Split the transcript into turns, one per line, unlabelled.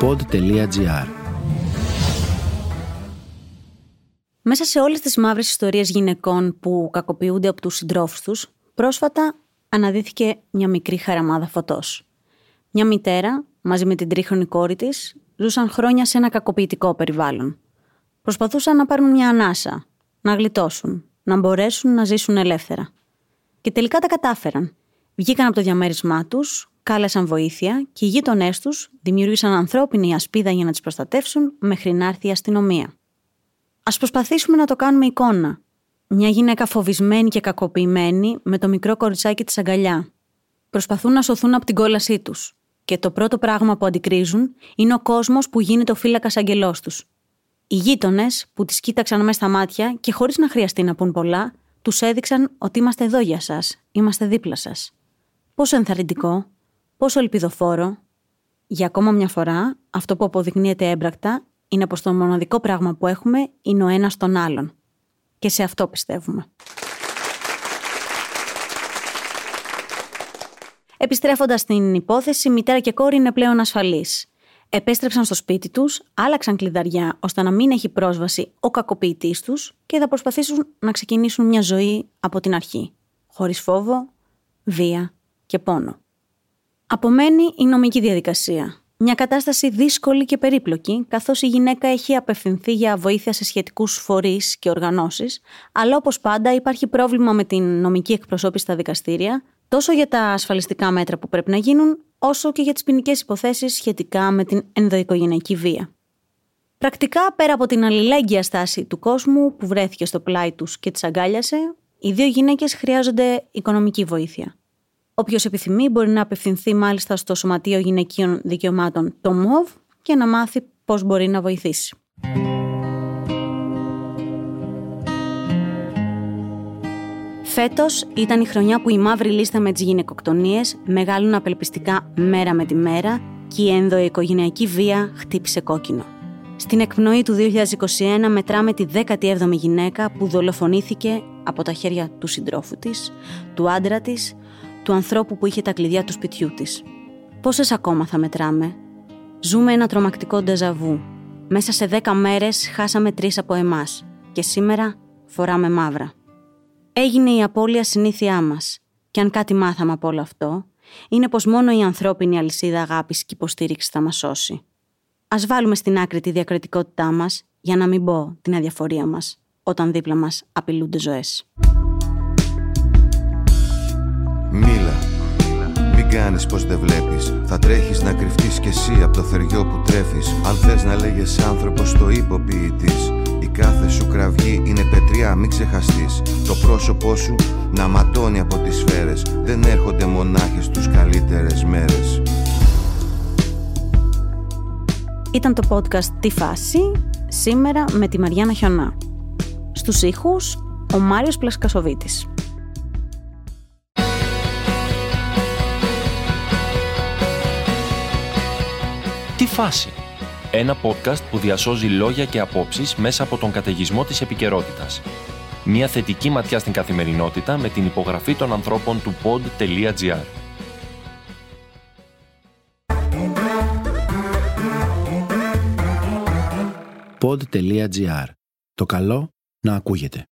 pod.gr Μέσα σε όλες τις μαύρες ιστορίες γυναικών που κακοποιούνται από τους συντρόφους τους, πρόσφατα αναδύθηκε μια μικρή χαραμάδα φωτός. Μια μητέρα, μαζί με την τρίχρονη κόρη της, ζούσαν χρόνια σε ένα κακοποιητικό περιβάλλον. Προσπαθούσαν να πάρουν μια ανάσα, να γλιτώσουν, να μπορέσουν να ζήσουν ελεύθερα. Και τελικά τα κατάφεραν. Βγήκαν από το διαμέρισμά τους, κάλεσαν βοήθεια και οι γείτονές τους δημιούργησαν ανθρώπινη ασπίδα για να τις προστατεύσουν μέχρι να έρθει η αστυνομία. Α προσπαθήσουμε να το κάνουμε εικόνα. Μια γυναίκα φοβισμένη και κακοποιημένη με το μικρό κοριτσάκι της αγκαλιά. Προσπαθούν να σωθούν από την κόλασή τους. Και το πρώτο πράγμα που αντικρίζουν είναι ο κόσμος που γίνεται ο φύλακας αγγελός τους. Οι γείτονες που τις κοίταξαν μέσα στα μάτια και χωρίς να χρειαστεί να πούν πολλά, τους έδειξαν ότι είμαστε εδώ για σας, είμαστε δίπλα σας. Πόσο ενθαρρυντικό, πόσο ελπιδοφόρο. Για ακόμα μια φορά, αυτό που αποδεικνύεται έμπρακτα είναι πως το μοναδικό πράγμα που έχουμε είναι ο ένας τον άλλον. Και σε αυτό πιστεύουμε. Επιστρέφοντας στην υπόθεση, μητέρα και κόρη είναι πλέον ασφαλείς. Επέστρεψαν στο σπίτι τους, άλλαξαν κλειδαριά ώστε να μην έχει πρόσβαση ο κακοποιητής τους και θα προσπαθήσουν να ξεκινήσουν μια ζωή από την αρχή. Χωρίς φόβο, βία και πόνο. Απομένει η νομική διαδικασία. Μια κατάσταση δύσκολη και περίπλοκη, καθώς η γυναίκα έχει απευθυνθεί για βοήθεια σε σχετικούς φορείς και οργανώσεις, αλλά όπως πάντα υπάρχει πρόβλημα με την νομική εκπροσώπηση στα δικαστήρια, τόσο για τα ασφαλιστικά μέτρα που πρέπει να γίνουν, όσο και για τις ποινικές υποθέσεις σχετικά με την ενδοοικογενειακή βία. Πρακτικά, πέρα από την αλληλέγγυα στάση του κόσμου που βρέθηκε στο πλάι τους και τις αγκάλιασε, οι δύο γυναίκες χρειάζονται οικονομική βοήθεια. Όποιος επιθυμεί μπορεί να απευθυνθεί μάλιστα στο Σωματείο Γυναικείων Δικαιωμάτων, το ΜΟΒ, και να μάθει πώς μπορεί να βοηθήσει. Φέτος ήταν η χρονιά που η μαύρη λίστα με τις γυναικοκτονίες μεγάλουν απελπιστικά μέρα με τη μέρα και η ενδοοικογενειακή βία χτύπησε κόκκινο. Στην εκπνοή του 2021 μετράμε τη 17η γυναίκα που δολοφονήθηκε από τα χέρια του συντρόφου της, του άντρα της του ανθρώπου που είχε τα κλειδιά του σπιτιού της. Πόσες ακόμα θα μετράμε; Ζούμε ένα τρομακτικό ντεζαβού. Μέσα σε δέκα μέρες χάσαμε τρεις από εμάς. Και σήμερα φοράμε μαύρα. Έγινε η απώλεια συνήθειά μας. Και αν κάτι μάθαμε από όλο αυτό, είναι πως μόνο η ανθρώπινη αλυσίδα αγάπης και υποστήριξη θα μας σώσει. Α βάλουμε στην άκρη τη διακριτικότητά μας, για να μην πω την αδιαφορία μας, όταν δίπλα μας απειλούνται
ζωές. Κάνεις πως δεν βλέπεις. Θα τρέχεις να κρυφτείς κι εσύ από το θεριό που τρέφεις. Αν θες να λέγες άνθρωπος το υποποιητής. Η κάθε σου κραυγή είναι πετριά, μην ξεχαστείς. Το πρόσωπό σου να ματώνει από τις σφαίρες. Δεν έρχονται μονάχες τους καλύτερες μέρες.
Ήταν το podcast «Τι φάση» σήμερα με τη Μαριάννα Χιονά. Στους ήχους, ο Μάριος Πλασκασοβίτης.
Φάση. Ένα podcast που διασώζει λόγια και απόψεις μέσα από τον καταιγισμό της επικαιρότητας. Μια θετική ματιά στην καθημερινότητα με την υπογραφή των ανθρώπων του pod.gr.
pod.gr. Το καλό να ακούγεται.